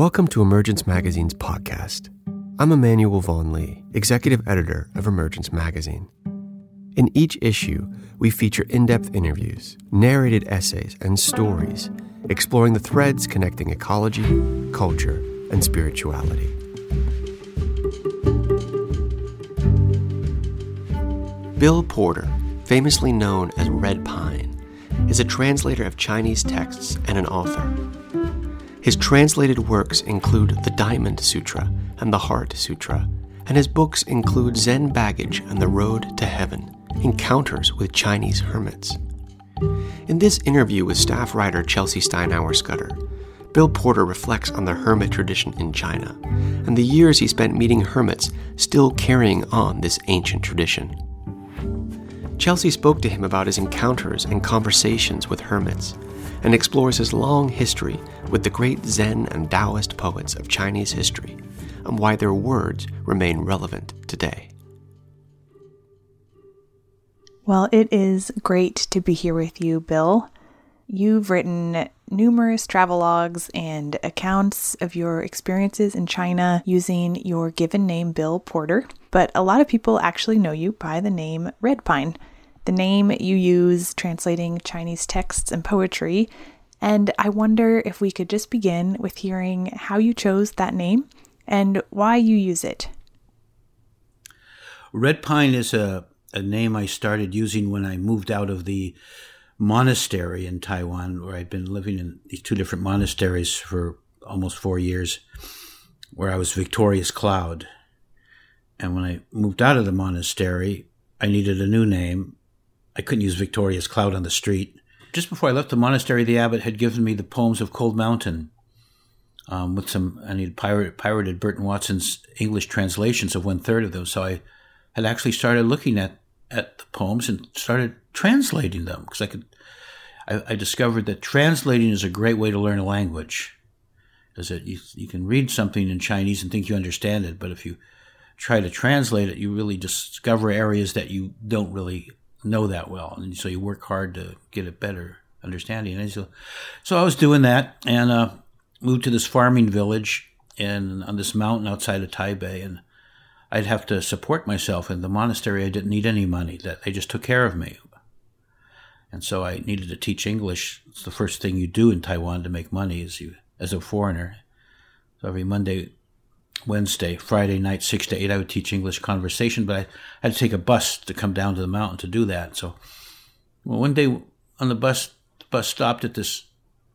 Welcome to Emergence Magazine's podcast. I'm Emmanuel Vaughan Lee, executive editor of Emergence Magazine. In each issue, we feature in depth interviews, narrated essays, and stories exploring the threads connecting ecology, culture, and spirituality. Bill Porter, famously known as Red Pine, is a translator of Chinese texts and an author. His translated works include the Diamond Sutra and the Heart Sutra, and his books include Zen Baggage and the Road to Heaven Encounters with Chinese Hermits. In this interview with staff writer Chelsea Steinauer Scudder, Bill Porter reflects on the hermit tradition in China and the years he spent meeting hermits still carrying on this ancient tradition. Chelsea spoke to him about his encounters and conversations with hermits and explores his long history with the great Zen and Taoist poets of Chinese history and why their words remain relevant today. Well, it is great to be here with you, Bill. You've written numerous travelogues and accounts of your experiences in China using your given name, Bill Porter, but a lot of people actually know you by the name Red Pine the name you use translating Chinese texts and poetry. And I wonder if we could just begin with hearing how you chose that name and why you use it. Red Pine is a, a name I started using when I moved out of the monastery in Taiwan, where I'd been living in these two different monasteries for almost four years, where I was Victorious Cloud. And when I moved out of the monastery, I needed a new name, I couldn't use Victorious Cloud on the street. Just before I left the monastery, the abbot had given me the poems of Cold Mountain um, with some, and he'd pirate, pirated Burton Watson's English translations of one third of them. So I had actually started looking at, at the poems and started translating them because I could, I, I, discovered that translating is a great way to learn a language. Because you, you can read something in Chinese and think you understand it, but if you try to translate it, you really discover areas that you don't really know that well, and so you work hard to get a better understanding. And so, so I was doing that, and uh, moved to this farming village and on this mountain outside of Taipei, and I'd have to support myself. In the monastery, I didn't need any money; that they just took care of me. And so I needed to teach English. It's the first thing you do in Taiwan to make money as you as a foreigner. So every Monday Wednesday, Friday night, six to eight, I would teach English conversation, but I had to take a bus to come down to the mountain to do that. So, well, one day on the bus, the bus stopped at this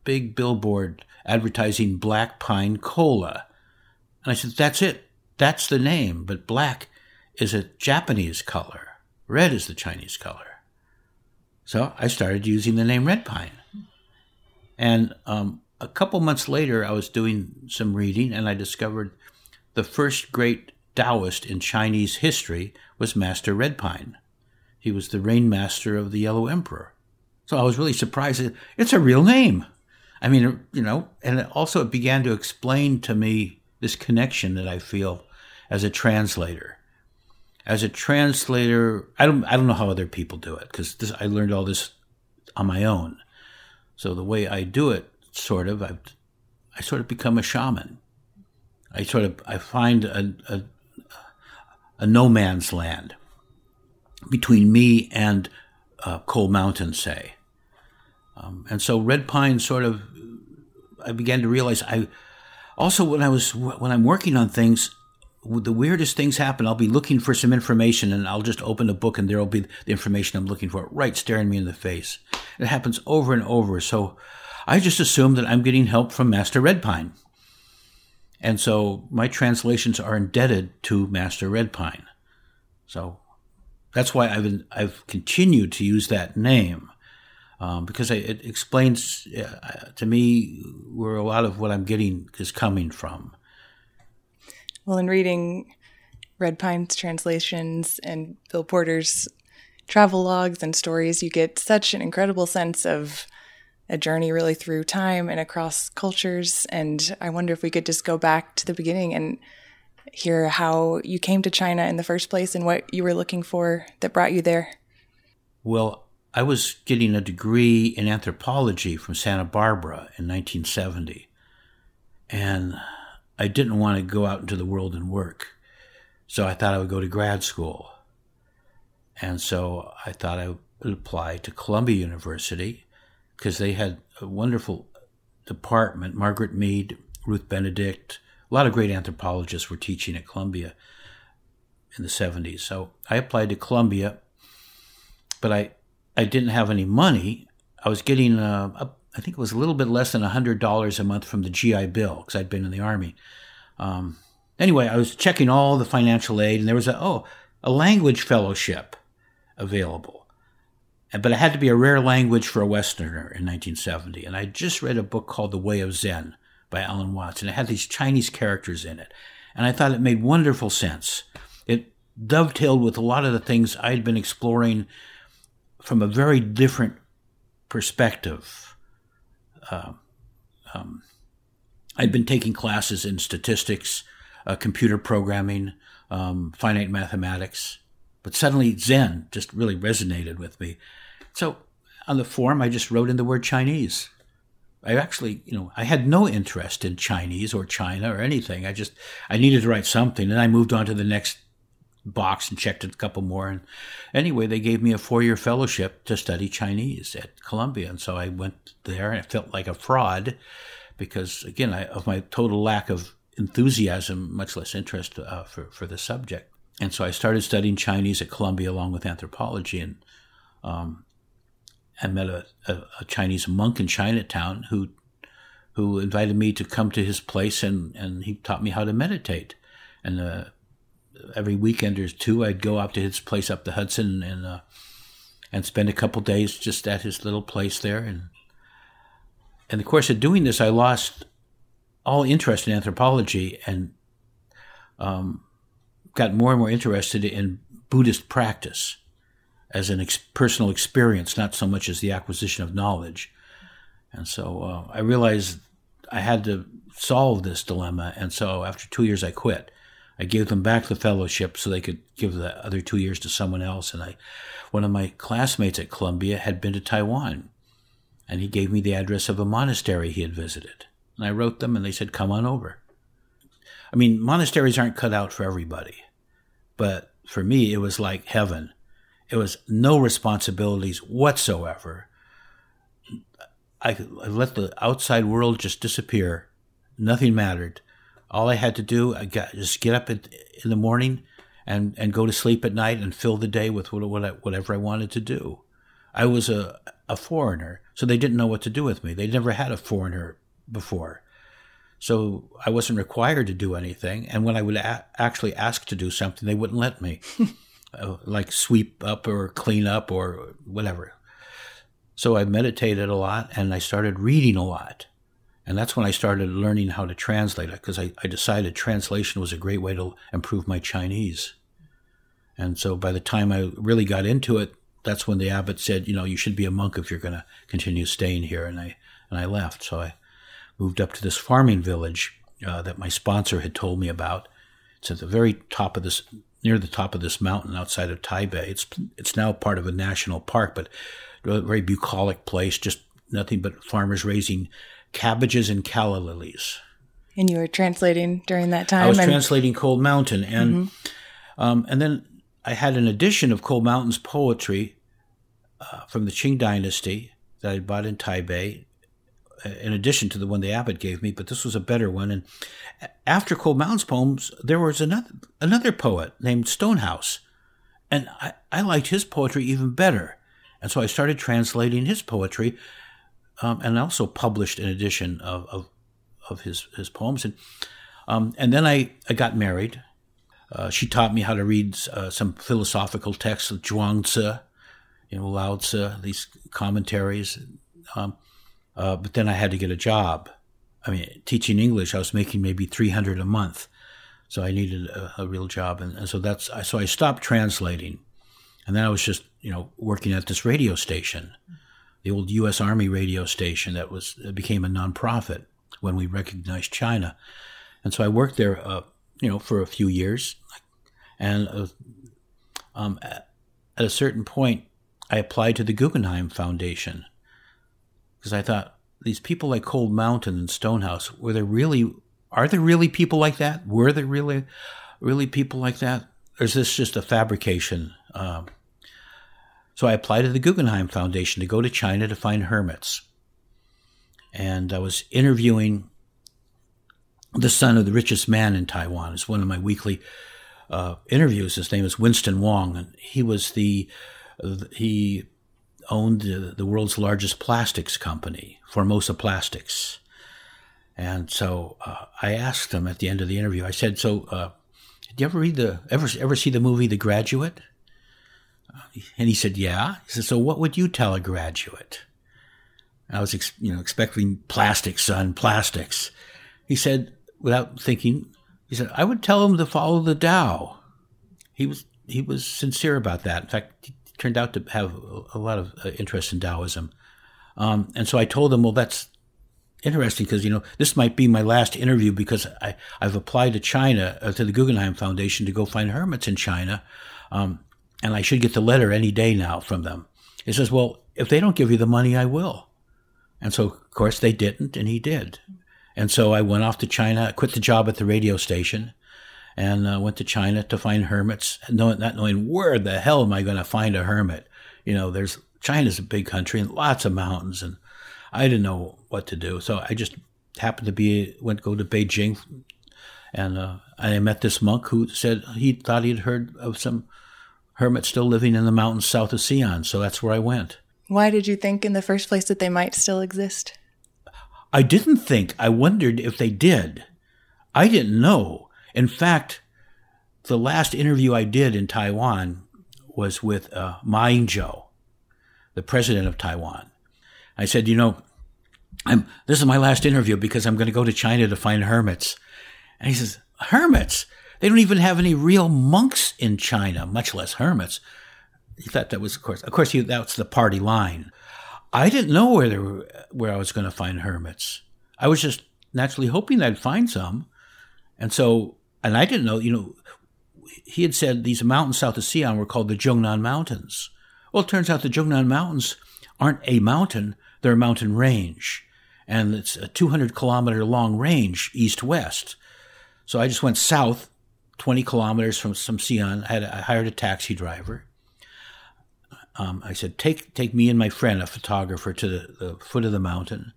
big billboard advertising Black Pine Cola. And I said, that's it. That's the name. But black is a Japanese color. Red is the Chinese color. So I started using the name Red Pine. And um, a couple months later, I was doing some reading and I discovered the first great Taoist in Chinese history was Master Red Pine. He was the rain master of the Yellow Emperor. So I was really surprised. It's a real name. I mean, you know, and also it began to explain to me this connection that I feel as a translator. As a translator, I don't, I don't know how other people do it because I learned all this on my own. So the way I do it, sort of, I've, I sort of become a shaman. I sort of I find a, a, a no man's land between me and uh, Cold Mountain, say. Um, and so Red Pine sort of I began to realize I also when I was when I'm working on things the weirdest things happen. I'll be looking for some information and I'll just open a book and there'll be the information I'm looking for right staring me in the face. It happens over and over. So I just assume that I'm getting help from Master Red Pine. And so my translations are indebted to Master Red Pine. So that's why I've I've continued to use that name um, because it explains uh, to me where a lot of what I'm getting is coming from. Well, in reading Red Pine's translations and Bill Porter's travel logs and stories, you get such an incredible sense of a journey really through time and across cultures. And I wonder if we could just go back to the beginning and hear how you came to China in the first place and what you were looking for that brought you there. Well, I was getting a degree in anthropology from Santa Barbara in 1970. and I didn't want to go out into the world and work. So I thought I would go to grad school. And so I thought I would apply to Columbia University because they had a wonderful department. Margaret Mead, Ruth Benedict, a lot of great anthropologists were teaching at Columbia in the 70s. So I applied to Columbia, but I, I didn't have any money. I was getting, uh, I think it was a little bit less than $100 a month from the GI Bill because I'd been in the Army. Um, anyway, I was checking all the financial aid, and there was a, oh, a language fellowship available. But it had to be a rare language for a Westerner in 1970. And I just read a book called The Way of Zen by Alan Watts, and it had these Chinese characters in it. And I thought it made wonderful sense. It dovetailed with a lot of the things I'd been exploring from a very different perspective. Uh, um, I'd been taking classes in statistics, uh, computer programming, um, finite mathematics, but suddenly Zen just really resonated with me. So on the form, I just wrote in the word Chinese. I actually, you know, I had no interest in Chinese or China or anything. I just, I needed to write something. And I moved on to the next box and checked a couple more. And anyway, they gave me a four year fellowship to study Chinese at Columbia. And so I went there and it felt like a fraud because, again, I, of my total lack of enthusiasm, much less interest uh, for, for the subject. And so I started studying Chinese at Columbia along with anthropology. And um, I met a, a, a, Chinese monk in Chinatown who who invited me to come to his place and, and he taught me how to meditate. And uh, every weekend or two, I'd go up to his place up the Hudson and uh, and spend a couple days just at his little place there. And in the course of doing this, I lost all interest in anthropology and um, got more and more interested in Buddhist practice as an ex- personal experience, not so much as the acquisition of knowledge. And so uh, I realized I had to solve this dilemma. And so after two years, I quit. I gave them back the fellowship so they could give the other two years to someone else. And I, one of my classmates at Columbia had been to Taiwan, and he gave me the address of a monastery he had visited. And I wrote them, and they said, "Come on over." I mean, monasteries aren't cut out for everybody, but for me, it was like heaven it was no responsibilities whatsoever. I, I let the outside world just disappear. Nothing mattered. All I had to do, I got just get up in, in the morning and, and go to sleep at night and fill the day with what, what I, whatever I wanted to do. I was a, a foreigner, so they didn't know what to do with me. They never had a foreigner before. So I wasn't required to do anything. And when I would a- actually ask to do something, they wouldn't let me. uh, like sweep up or clean up or whatever. So I meditated a lot and I started reading a lot. And that's when I started learning how to translate it because I, I decided translation was a great way to improve my Chinese. And so by the time I really got into it, that's when the abbot said, you know, you should be a monk if you're going to continue staying here. And I, and I left. So I moved up to this farming village uh, that my sponsor had told me about. It's at the very top of this near the top of this mountain outside of Taipei. It's it's now part of a national park, but a very bucolic place. Just nothing but farmers raising cabbages and calla lilies. And you were translating during that time. I was and- translating Cold Mountain, and mm-hmm. um, and then I had an edition of Cold Mountain's poetry uh, from the Qing Dynasty that I bought in Taipei in addition to the one the abbot gave me, but this was a better one. And after Cold Mountain's poems, there was another another poet named Stonehouse, and I, I liked his poetry even better. And so I started translating his poetry, um, and also published an edition of of, of his his poems. And um, and then I, I got married. Uh, she taught me how to read uh, some philosophical texts of Zhuangzi, you know, Lao Tzu, these commentaries. Um, uh, but then I had to get a job. I mean, teaching English, I was making maybe 300 a month. So I needed a, a real job. And, and, so that's, so I stopped translating. And then I was just, you know, working at this radio station, the old U.S. Army radio station that was, that became a nonprofit when we recognized China. And so I worked there, uh, you know, for a few years. And uh, um, at a certain point, I applied to the Guggenheim Foundation because I thought these people like Cold Mountain and Stonehouse, were there really, are there really people like that? Were there really, really people like that? Or is this just a fabrication? Um, so I applied to the Guggenheim Foundation to go to China to find hermits. And I was interviewing the son of the richest man in Taiwan. It's one of my weekly uh, interviews. His name is Winston Wong, and he was the he owned the, the, world's largest plastics company, Formosa Plastics. And so uh, I asked him at the end of the interview. I said, "So, uh, did you ever read the ever ever see the movie The Graduate?" Uh, and he said, "Yeah." He said, "So, what would you tell a graduate?" I was, ex- you know, expecting plastics, son, plastics. He said, without thinking, he said, I would tell him to follow the Tao. He was he was sincere about that. In fact, turned out to have a lot of uh, interest in Taoism. Um, and so I told him, well, that's interesting because you know this might be my last interview because I I've applied to China uh, to the Guggenheim Foundation to go find hermits in China, um, and I should get the letter any day now from them. He says, well, if they don't give you the money, I will. And so, of course, they didn't, and he did. And so I went off to China, quit the job at the radio station, and uh, went to China to find hermits, not knowing where the hell am I going to find a hermit. You know, there's China's a big country and lots of mountains, and I didn't know what to do. So I just happened to be went go to Beijing, and uh, I met this monk who said he thought he'd heard of some hermits still living in the mountains south of Xi'an. So that's where I went. Why did you think in the first place that they might still exist? I didn't think. I wondered if they did. I didn't know. In fact, the last interview I did in Taiwan was with uh, Ma Ying-jeou, the president of Taiwan. I said, you know, I'm, this is my last interview because I'm going to go to China to find hermits. And he says, hermits? They don't even have any real monks in China, much less hermits. He thought that was, of course, of course, he, that's the party line. I didn't know where were, where I was going to find hermits. I was just naturally hoping I'd find some, and so and I didn't know. You know, he had said these mountains south of Xi'an were called the Zhongnan Mountains. Well, it turns out the Zhongnan Mountains aren't a mountain; they're a mountain range, and it's a 200 kilometer long range east west. So I just went south, 20 kilometers from some Xi'an. I, had, I hired a taxi driver um, I said, take take me and my friend, a photographer, to the, the, foot of the mountain,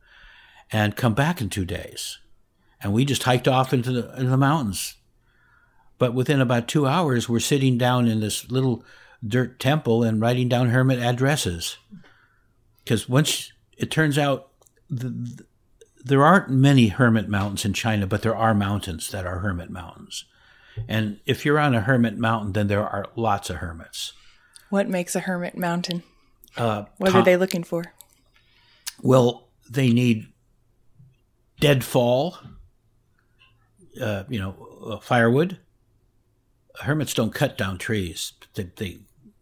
and come back in two days. And we just hiked off into the, into the mountains. But within about two hours, we're sitting down in this little dirt temple and writing down hermit addresses. Because once it turns out, the, the, there aren't many hermit mountains in China, but there are mountains that are hermit mountains. And if you're on a hermit mountain, then there are lots of hermits. What makes a hermit mountain? Uh, what are they looking for? Well, they need deadfall, uh, you know, uh, firewood. Hermits don't cut down trees. They, they,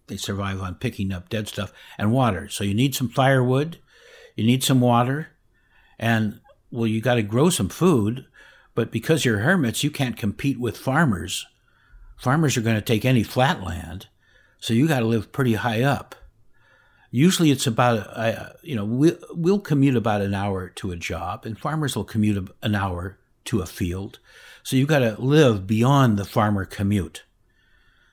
they survive on picking up dead stuff and water. So you need some firewood, you need some water, and well, you got to grow some food. But because you're hermits, you can't compete with farmers. Farmers are going to take any flat land so you got to live pretty high up. Usually it's about, uh, you know, we'll, we'll commute about an hour to a job, and farmers will commute an hour to a field. So you got to live beyond the farmer commute.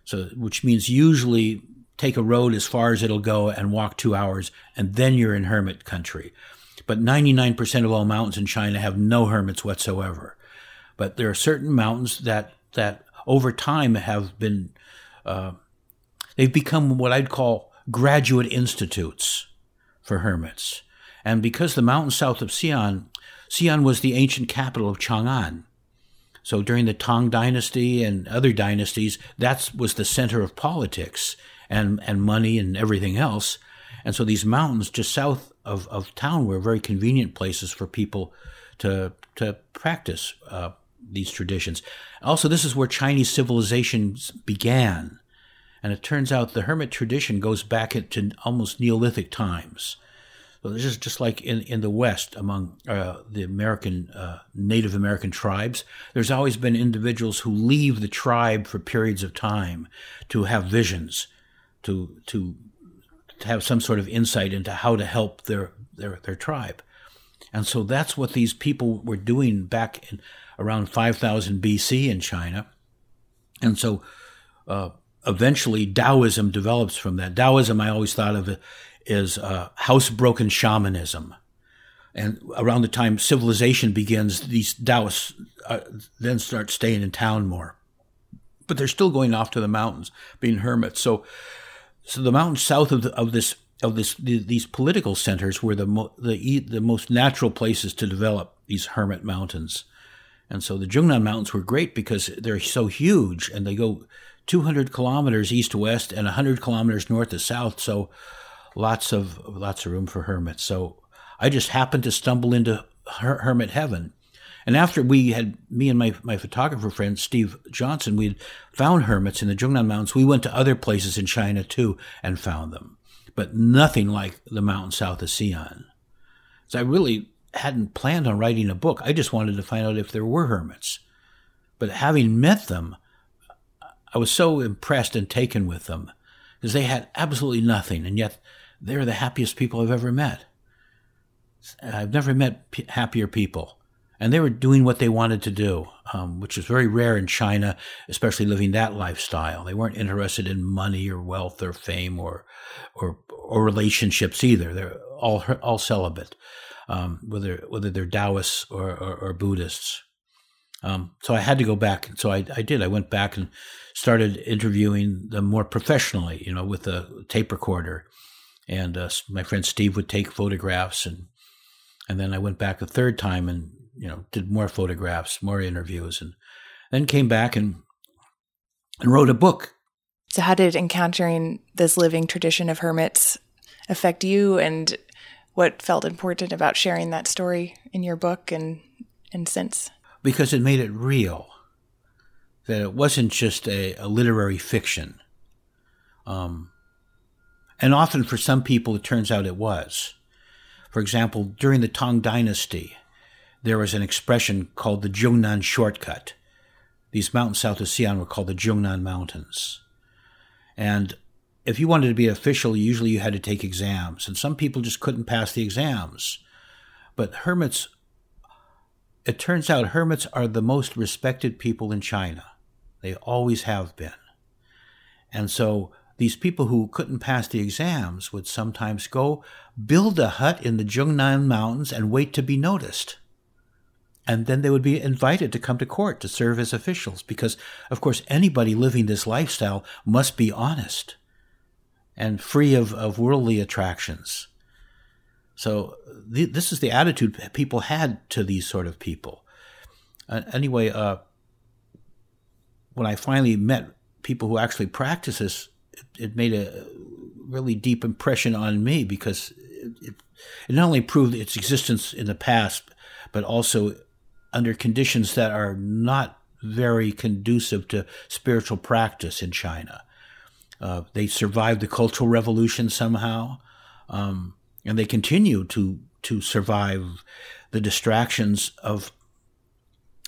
So, which means usually take a road as far as it'll go and walk two hours, and then you're in hermit country. But 99% of all mountains in China have no hermits whatsoever. But there are certain mountains that, that over time have been uh, They've become what I'd call graduate institutes for hermits. And because the mountains south of Xi'an, Xi'an was the ancient capital of Chang'an. So during the Tang dynasty and other dynasties, that was the center of politics and, and money and everything else. And so these mountains just south of, of town were very convenient places for people to, to practice uh, these traditions. Also, this is where Chinese civilization began. And it turns out the hermit tradition goes back into almost Neolithic times. This is just like in, in the West among uh, the American uh, Native American tribes. There's always been individuals who leave the tribe for periods of time to have visions, to to, to have some sort of insight into how to help their their, their tribe. And so that's what these people were doing back in around 5000 BC in China. And so uh, eventually Taoism develops from that. Taoism, I always thought of it as uh, housebroken shamanism. And around the time civilization begins, these Taoists uh, then start staying in town more. But they're still going off to the mountains, being hermits. So, so the mountains south of, the, of this of this these political centers were the mo- the the most natural places to develop these hermit mountains. And so the Zhongnan Mountains were great because they're so huge and they go 200 kilometers east to west and 100 kilometers north to south. So lots of lots of room for hermits. So I just happened to stumble into her- hermit heaven. And after we had me and my my photographer friend Steve Johnson, we'd found hermits in the Zhongnan Mountains. We went to other places in China too and found them, but nothing like the mountain south of Xi'an. So I really hadn't planned on writing a book. I just wanted to find out if there were hermits. But having met them, I was so impressed and taken with them because they had absolutely nothing, and yet they're the happiest people I've ever met. I've never met p- happier people. And they were doing what they wanted to do, um, which is very rare in China, especially living that lifestyle. They weren't interested in money or wealth or fame or, or, or relationships either. They're all, all celibate um, whether whether they're Taoists or, or, or Buddhists. Um, so I had to go back. So I, I did. I went back and started interviewing them more professionally, you know, with a tape recorder. And uh, my friend Steve would take photographs, and and then I went back a third time and you know did more photographs, more interviews, and then came back and and wrote a book. So how did encountering this living tradition of hermits affect you and what felt important about sharing that story in your book and and since? Because it made it real. That it wasn't just a, a literary fiction. Um, and often for some people, it turns out it was. For example, during the Tang Dynasty, there was an expression called the Zhongnan Shortcut. These mountains south of Xi'an were called the Zhongnan Mountains. And if you wanted to be official, usually you had to take exams, and some people just couldn't pass the exams. But hermits, it turns out hermits are the most respected people in China. They always have been. And so these people who couldn't pass the exams would sometimes go build a hut in the Zhongnan Mountains and wait to be noticed. And then they would be invited to come to court to serve as officials because, of course, anybody living this lifestyle must be honest and free of, of worldly attractions. So th- this is the attitude people had to these sort of people. Uh, anyway, uh, when I finally met people who actually practice this, it made a really deep impression on me because it, it, not only proved its existence in the past, but also under conditions that are not very conducive to spiritual practice in China. Uh, they survived the Cultural Revolution somehow, um, and they continue to to survive the distractions of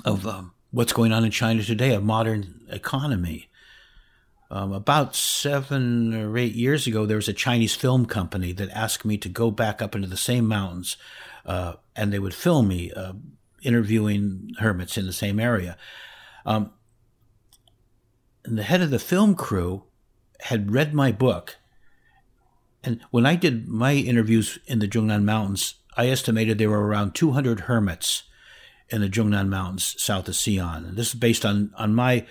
of um, what's going on in China today, a modern economy. Um, about seven or eight years ago, there was a Chinese film company that asked me to go back up into the same mountains, uh, and they would film me uh, interviewing hermits in the same area. Um, and the head of the film crew had read my book. And when I did my interviews in the Zhongnan Mountains, I estimated there were around 200 hermits in the Zhongnan Mountains south of Xi'an. And this is based on, on my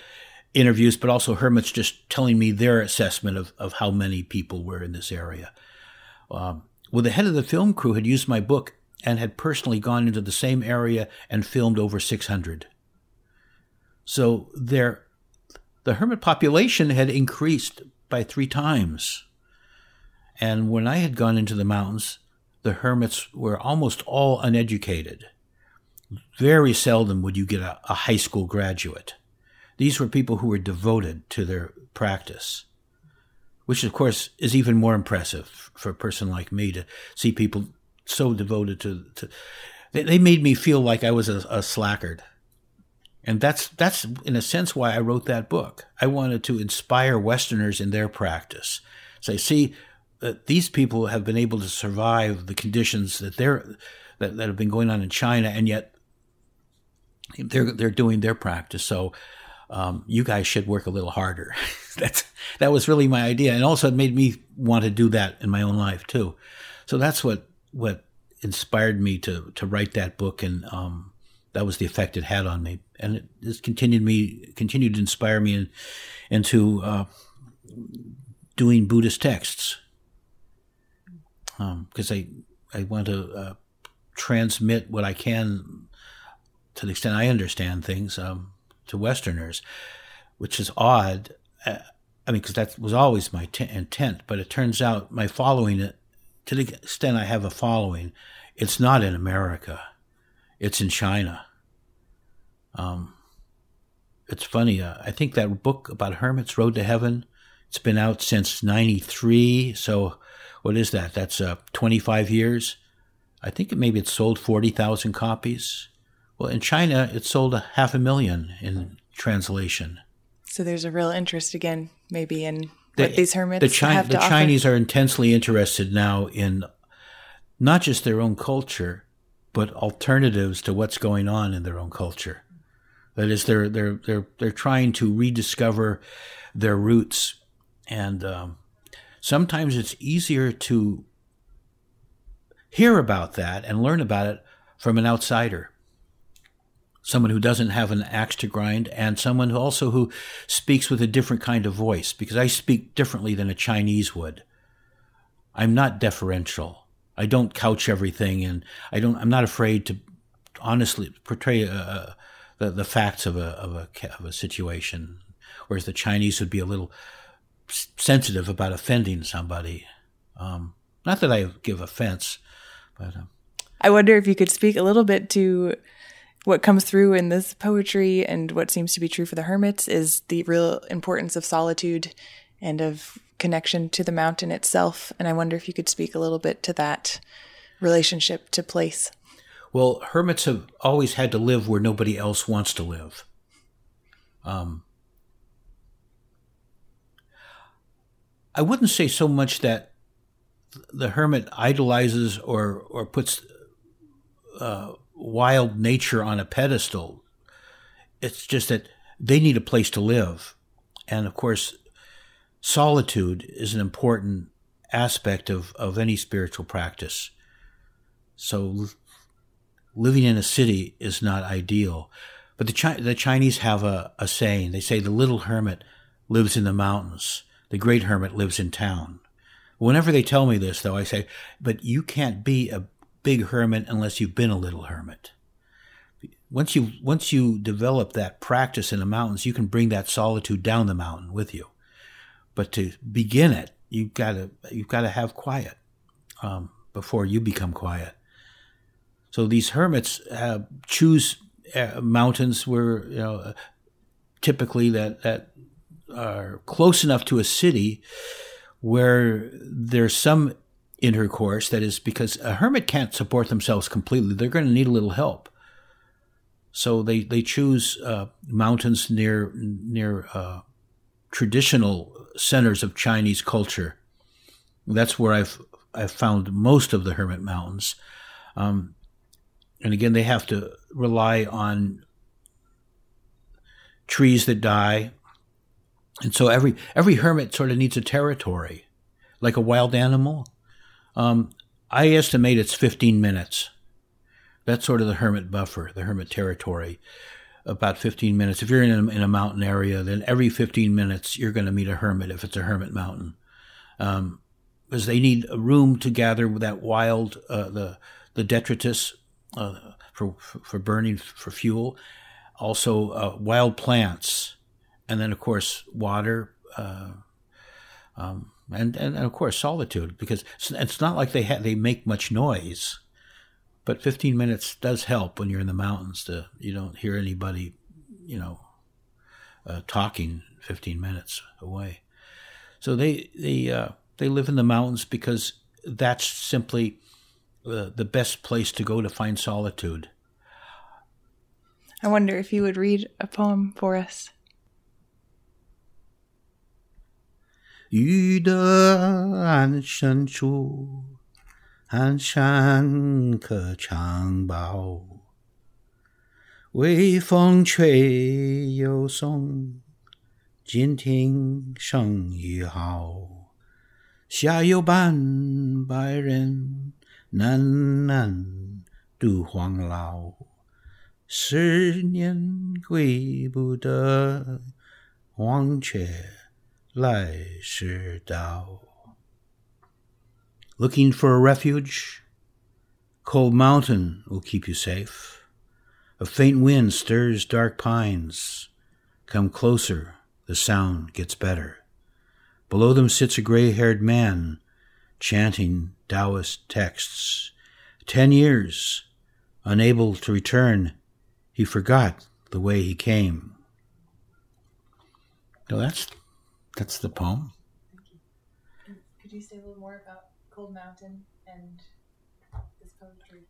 interviews, but also hermits just telling me their assessment of, of how many people were in this area. Um, well, the head of the film crew had used my book and had personally gone into the same area and filmed over 600. So there, the hermit population had increased by three times. And when I had gone into the mountains, the hermits were almost all uneducated. Very seldom would you get a, a, high school graduate. These were people who were devoted to their practice, which, of course, is even more impressive for a person like me to see people so devoted to. to they, they made me feel like I was a, a slackard. And that's that's in a sense why I wrote that book. I wanted to inspire Westerners in their practice. Say, see, uh, these people have been able to survive the conditions that they're that, that have been going on in China, and yet they're they're doing their practice. So um, you guys should work a little harder. That's that was really my idea, and also it made me want to do that in my own life too. So that's what what inspired me to to write that book, and um, that was the effect it had on me, and it just continued me continued to inspire me in, into uh, doing Buddhist texts. Because um, I I want to uh, transmit what I can to the extent I understand things. Um, to Westerners, which is odd. Uh, I mean, because that was always my t- intent, but it turns out my following, uh, to the extent I have a following, it's not in America, it's in China. Um, it's funny. Uh, I think that book about hermits, Road to Heaven, it's been out since '93. So, what is that? That's uh, 25 years. I think it, maybe it sold 40,000 copies. Well, in China, it sold a half a million in translation. So there's a real interest again, maybe in the, what these hermits the Chi- have The offer. Chinese are intensely interested now in not just their own culture, but alternatives to what's going on in their own culture. That is, they're they're they're they're trying to rediscover their roots, and um, sometimes it's easier to hear about that and learn about it from an outsider someone who doesn't have an axe to grind and someone who also who speaks with a different kind of voice because I speak differently than a Chinese would. I'm not deferential. I don't couch everything and I don't I'm not afraid to honestly portray a, the the facts of a of a of a situation whereas the Chinese would be a little sensitive about offending somebody. Um, not that I give offense, but um, I wonder if you could speak a little bit to what comes through in this poetry and what seems to be true for the hermits is the real importance of solitude and of connection to the mountain itself. And I wonder if you could speak a little bit to that relationship to place. Well, hermits have always had to live where nobody else wants to live. Um, I wouldn't say so much that the hermit idolizes or or puts uh, wild nature on a pedestal. It's just that they need a place to live. And of course, solitude is an important aspect of, of any spiritual practice. So living in a city is not ideal. But the, Chi- the Chinese have a, a saying. They say the little hermit lives in the mountains. The great hermit lives in town. Whenever they tell me this, though, I say, but you can't be a big hermit unless you've been a little hermit. Once you once you develop that practice in the mountains, you can bring that solitude down the mountain with you. But to begin it, you've got to you've got to have quiet um, before you become quiet. So these hermits uh, choose uh, mountains where you know typically that that are close enough to a city where there's some intercourse. That is because a hermit can't support themselves completely. They're going to need a little help. So they they choose uh, mountains near near uh, traditional centers of Chinese culture. That's where I've I've found most of the hermit mountains. Um, and again, they have to rely on trees that die, and so every every hermit sort of needs a territory, like a wild animal. Um, I estimate it's 15 minutes. That's sort of the hermit buffer, the hermit territory. About 15 minutes. If you're in a, in a mountain area, then every 15 minutes you're going to meet a hermit if it's a hermit mountain. Um, because they need a room to gather that wild, uh, the, the detritus uh, for, for burning for fuel. Also, uh, wild plants. And then, of course, water. Uh, um, and, and, and of course solitude because it's, it's not like they ha- they make much noise but 15 minutes does help when you're in the mountains to you don't hear anybody you know uh, talking 15 minutes away. So they they uh, they live in the mountains because that's simply uh, the best place to go to find solitude. I wonder if you would read a poem for us 雨的暗深处，寒山可长抱，微风吹又送，静听声雨好。下有半百人，喃喃度黄老。十年归不得，黄泉来时到。Looking for a refuge? Cold Mountain will keep you safe. A faint wind stirs dark pines. Come closer, the sound gets better. Below them sits a gray haired man, chanting Taoist texts. Ten years, unable to return, he forgot the way he came. No, that's that's the poem. Could you say a little more about Cold Mountain and this poetry?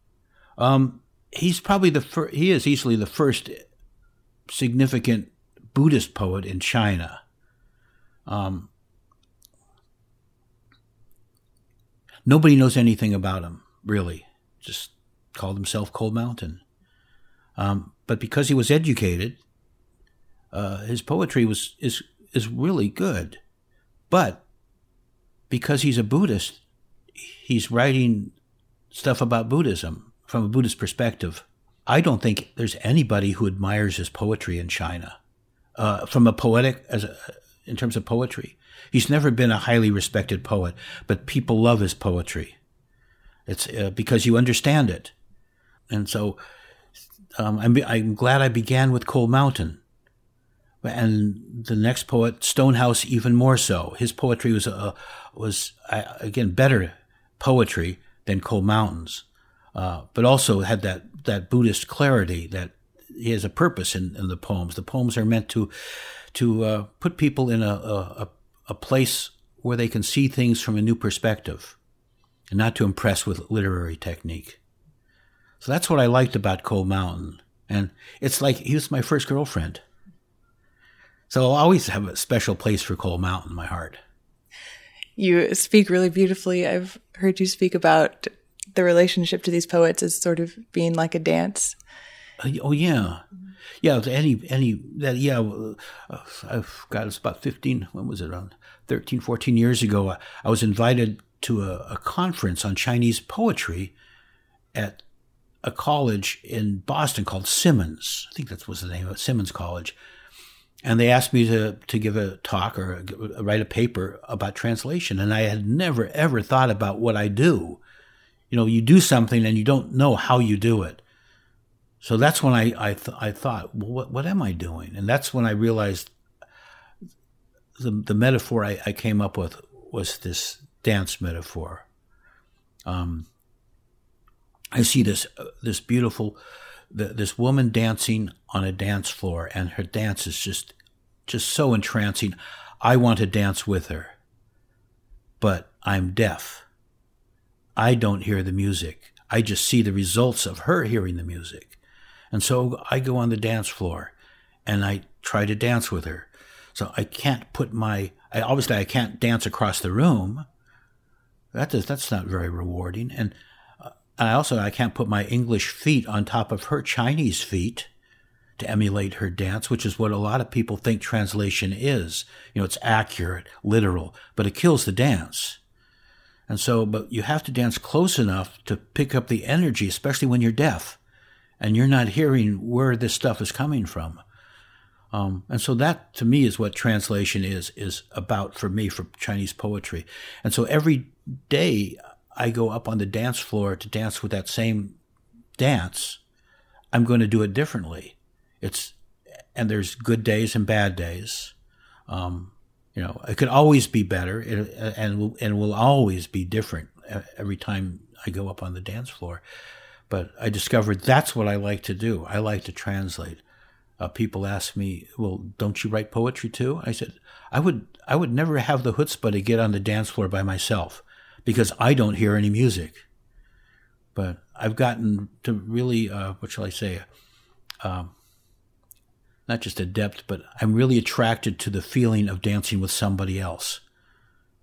Um, he's probably the first. He is easily the first significant Buddhist poet in China. Um, nobody knows anything about him really. Just called himself Cold Mountain. Um, but because he was educated, uh, his poetry was is is really good. But because he's a Buddhist, he's writing stuff about Buddhism from a Buddhist perspective. I don't think there's anybody who admires his poetry in China, uh, from a poetic as a, in terms of poetry. He's never been a highly respected poet, but people love his poetry. It's uh, because you understand it, and so um, I'm, I'm glad I began with Cold Mountain and the next poet, Stonehouse, even more so. His poetry was uh, was uh, again better poetry than Cold Mountains, uh, but also had that that Buddhist clarity that he has a purpose in, in the poems. The poems are meant to to uh, put people in a, a a place where they can see things from a new perspective, and not to impress with literary technique. So that's what I liked about Cold Mountain, and it's like he was my first girlfriend. So I'll always have a special place for Cold Mountain in my heart. You speak really beautifully. I've heard you speak about the relationship to these poets as sort of being like a dance. Uh, oh yeah, yeah. Any any that yeah. Uh, I've got it's about fifteen. When was it? Around 13, 14 years ago. I, I was invited to a, a conference on Chinese poetry at a college in Boston called Simmons. I think that was the name of it, Simmons College and they asked me to to give a talk or write a paper about translation. And i had never ever thought about what i do. You know you do something and you don't know how you do it. So that's when i i, th- I thought well what, what am i doing? And that's when i realized the, the metaphor I, I came up with was this dance metaphor. Um, i see this uh, this beautiful the, this woman dancing on a dance floor, and her dance is just just so entrancing. I want to dance with her, but I'm deaf. I don't hear the music. I just see the results of her hearing the music. And so I go on the dance floor and I try to dance with her. So I can't put my, I, obviously I can't dance across the room. That does, that's not very rewarding. And I also I can't put my English feet on top of her Chinese feet to emulate her dance, which is what a lot of people think translation is. You know, it's accurate, literal, but it kills the dance. And so, but you have to dance close enough to pick up the energy, especially when you're deaf and you're not hearing where this stuff is coming from. Um, and so that to me is what translation is, is about for me for Chinese poetry. And so every day I go up on the dance floor to dance with that same dance, I'm going to do it differently. It's and there's good days and bad days. Um, you know, it could always be better, and and will always be different every time I go up on the dance floor. But I discovered that's what I like to do. I like to translate. Uh, people ask me, "Well, don't you write poetry too?" I said, "I would. I would never have the chutzpah to get on the dance floor by myself because I don't hear any music. But I've gotten to really, uh, what shall I say, um, not just adept, but I'm really attracted to the feeling of dancing with somebody else.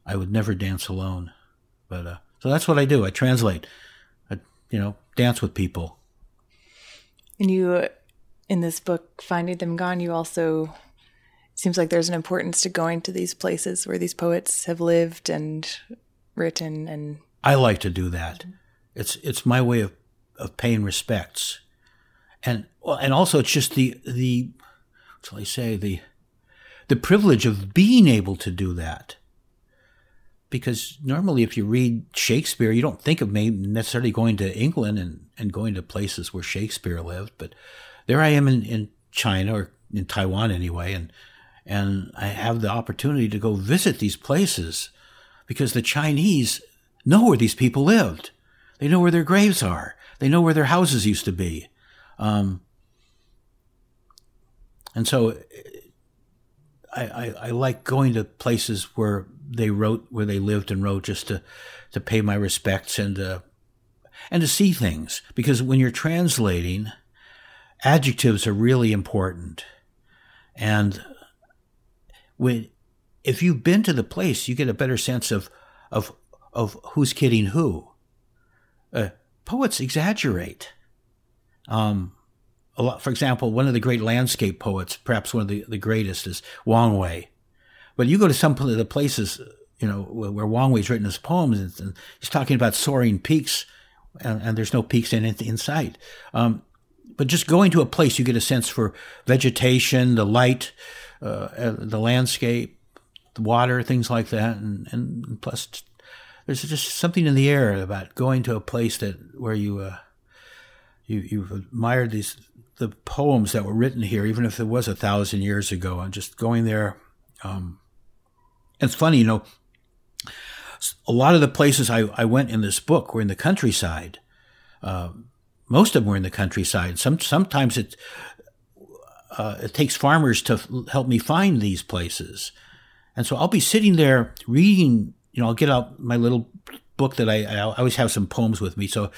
I would never dance alone. But uh, So that's what I do. I translate. I, you know, dance with people. And you, in this book, Finding Them Gone, you also seems like there's an importance to going to these places where these poets have lived and written and I like to do that. It's it's my way of, of paying respects. And and also it's just the the what shall I say, the the privilege of being able to do that. Because normally if you read Shakespeare, you don't think of maybe necessarily going to England and, and going to places where Shakespeare lived, but there I am in, in China or in Taiwan anyway, and and I have the opportunity to go visit these places because the Chinese know where these people lived. They know where their graves are. They know where their houses used to be. Um, and so I, I, I, like going to places where they wrote, where they lived and wrote just to, to pay my respects and, uh, and to see things. Because when you're translating, adjectives are really important. And when if you've been to the place, you get a better sense of of of who's kidding who. Uh, poets exaggerate. Um, a lot, for example, one of the great landscape poets, perhaps one of the, the greatest, is Wang Wei. But you go to some of the places, you know, where Wang Wei's written his poems, and he's talking about soaring peaks, and, and there's no peaks in in sight. Um, but just going to a place, you get a sense for vegetation, the light, uh, uh, the landscape, the water, things like that, and, and plus there's just something in the air about going to a place that where you uh, you you've admired these the poems that were written here, even if it was a thousand years ago, and just going there. Um, it's funny, you know. A lot of the places I, I went in this book were in the countryside. Uh, most of them were in the countryside. Some sometimes it uh, it takes farmers to help me find these places. And so I'll be sitting there reading, you know, I'll get out my little book that I, I always have some poems with me. So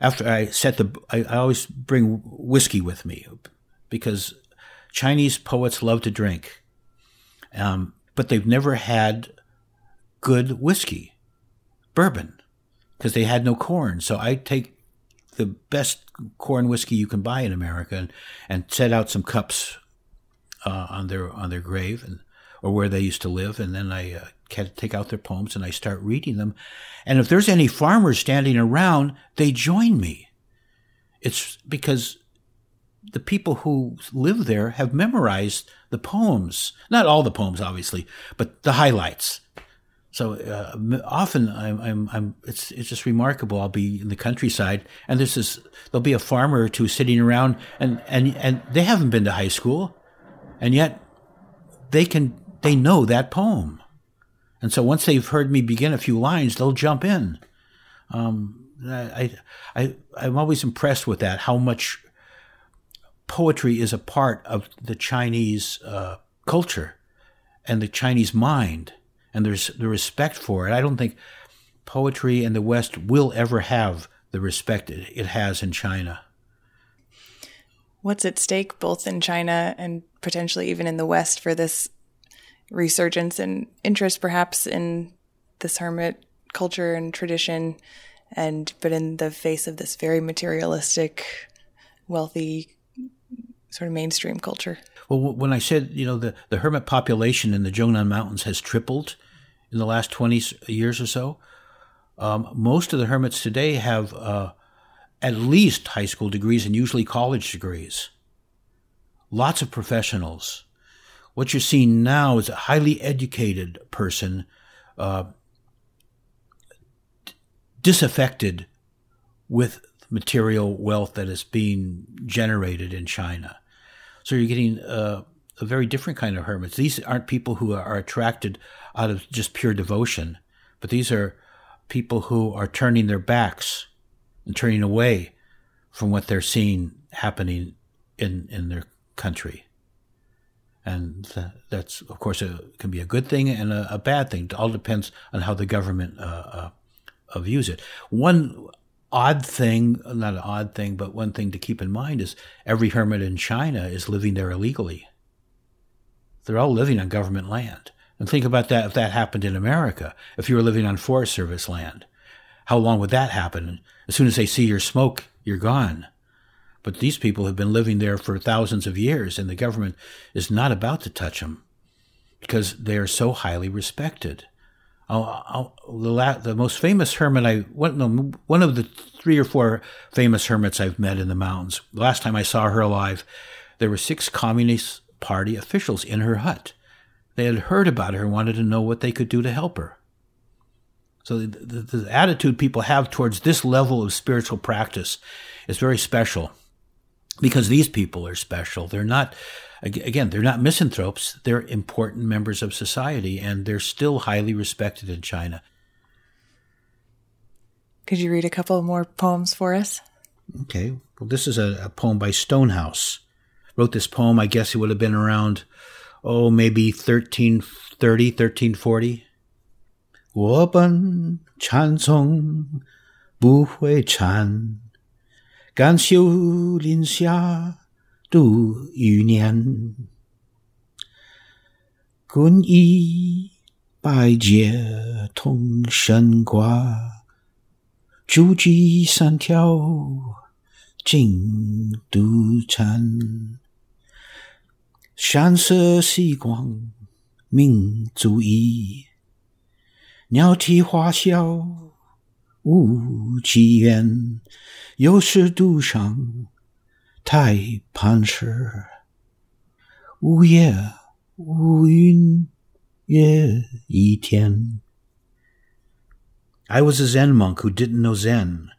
after I set the, I, I always bring whiskey with me because Chinese poets love to drink. Um, but they've never had good whiskey, bourbon, because they had no corn. So I take the best corn whiskey you can buy in America and, and set out some cups uh, on their on their grave and or where they used to live, and then I uh, take out their poems and I start reading them. And if there's any farmers standing around, they join me. It's because the people who live there have memorized the poems, not all the poems, obviously, but the highlights. So uh, often I'm, I'm, I'm, it's, it's just remarkable. I'll be in the countryside and this, there'll be a farmer or two sitting around and, and, and they haven't been to high school and yet they can, they know that poem. And so once they've heard me begin a few lines, they'll jump in. Um, I, I, I'm always impressed with that, how much poetry is a part of the Chinese uh, culture and the Chinese mind and there's the respect for it. I don't think poetry in the West will ever have the respect it has in China. What's at stake both in China and potentially even in the West for this resurgence and interest perhaps in this hermit culture and tradition and but in the face of this very materialistic wealthy sort of mainstream culture well when i said you know the, the hermit population in the zhongnan mountains has tripled in the last 20 years or so. Um, most of the hermits today have uh, at least high school degrees and usually college degrees. Lots of professionals. What you're seeing now is a highly educated person, uh, disaffected with material wealth that is being generated in China. So you're getting uh, a very different kind of hermits. These aren't people who are attracted out of just pure devotion, but these are people who are turning their backs and turning away from what they're seeing happening in, in their country. And that's, of course, a, can be a good thing and a, a, bad thing. It all depends on how the government uh, uh, views it. One odd thing, not an odd thing, but one thing to keep in mind is every hermit in China is living there illegally. They're all living on government land. And think about that if that happened in America, if you were living on Forest Service land. how long would that happen? As soon as they see your smoke, you're gone. But these people have been living there for thousands of years, and the government is not about to touch them because they are so highly respected. I'll, I'll, the, the, most famous hermit I one, no, one of the three or four famous hermits I've met in the mountains. The last time I saw her alive, there were six Communist Party officials in her hut. They had heard about her and wanted to know what they could do to help her. So the, the, the attitude people have towards this level of spiritual practice is very special because these people are special. They're not again, they're not misanthropes. They're important members of society, and they're still highly respected in China. Could you read a couple more poems for us? Okay. Well, this is a, a poem by Stonehouse. Wrote this poem, I guess it would have been around, oh, maybe 1330, 1340. 我本禅宗不会禅， 甘修林下度余年，皈依百劫同身挂，诸计三条尽独禅，山色细光明足矣，鸟啼花笑无奇缘，有时独上。太磐石，无叶无云月一天。I was a Zen monk who didn't know Zen,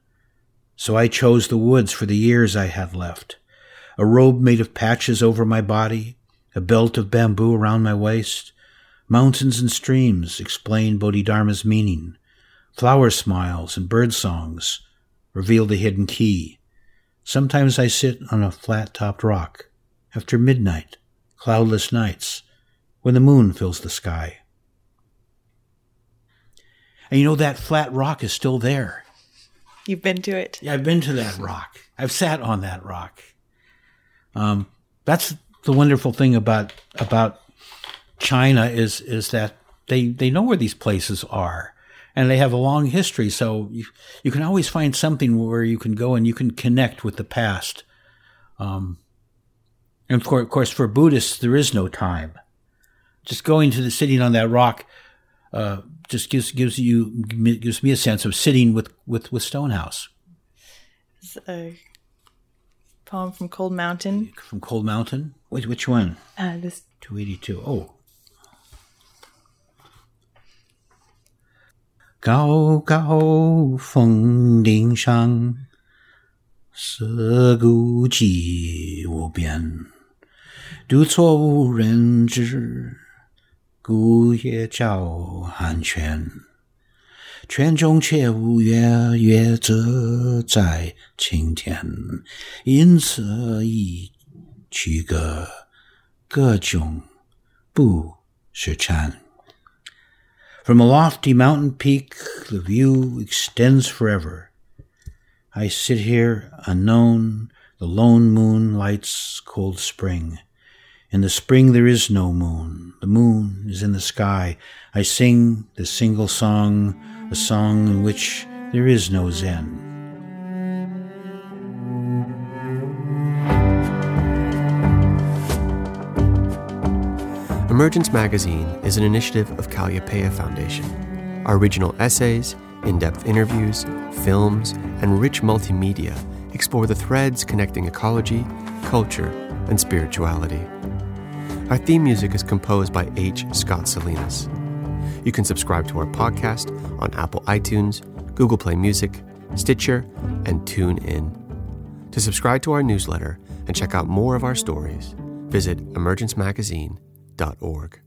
so I chose the woods for the years I had left. A robe made of patches over my body, a belt of bamboo around my waist. Mountains and streams explain Bodhidharma's meaning. Flower smiles and bird songs reveal the hidden key. Sometimes I sit on a flat topped rock after midnight, cloudless nights, when the moon fills the sky. And you know, that flat rock is still there. You've been to it? Yeah, I've been to that rock. I've sat on that rock. Um, that's the wonderful thing about about China is is that they they know where these places are and they have a long history. So you, you can always find something where you can go and you can connect with the past. Um, and of course, of course, for Buddhists, there is no time. Just going to the sitting on that rock uh, just gives gives you gives me a sense of sitting with with with Stonehouse. It's a poem from Cold Mountain. From Cold Mountain. Wait, which one? Uh, this two eighty two. Oh, 高高峰顶上，色孤寂无边，独错无人知，故也叫寒泉。泉中却无月，月则在青天，因此一曲歌，歌中不是禅。From a lofty mountain peak, the view extends forever. I sit here unknown, the lone moon lights cold spring. In the spring there is no moon, the moon is in the sky. I sing the single song, a song in which there is no Zen. Emergence Magazine is an initiative of Kalliopeia Foundation. Our original essays, in depth interviews, films, and rich multimedia explore the threads connecting ecology, culture, and spirituality. Our theme music is composed by H. Scott Salinas. You can subscribe to our podcast on Apple iTunes, Google Play Music, Stitcher, and TuneIn. To subscribe to our newsletter and check out more of our stories, visit Emergence Magazine org.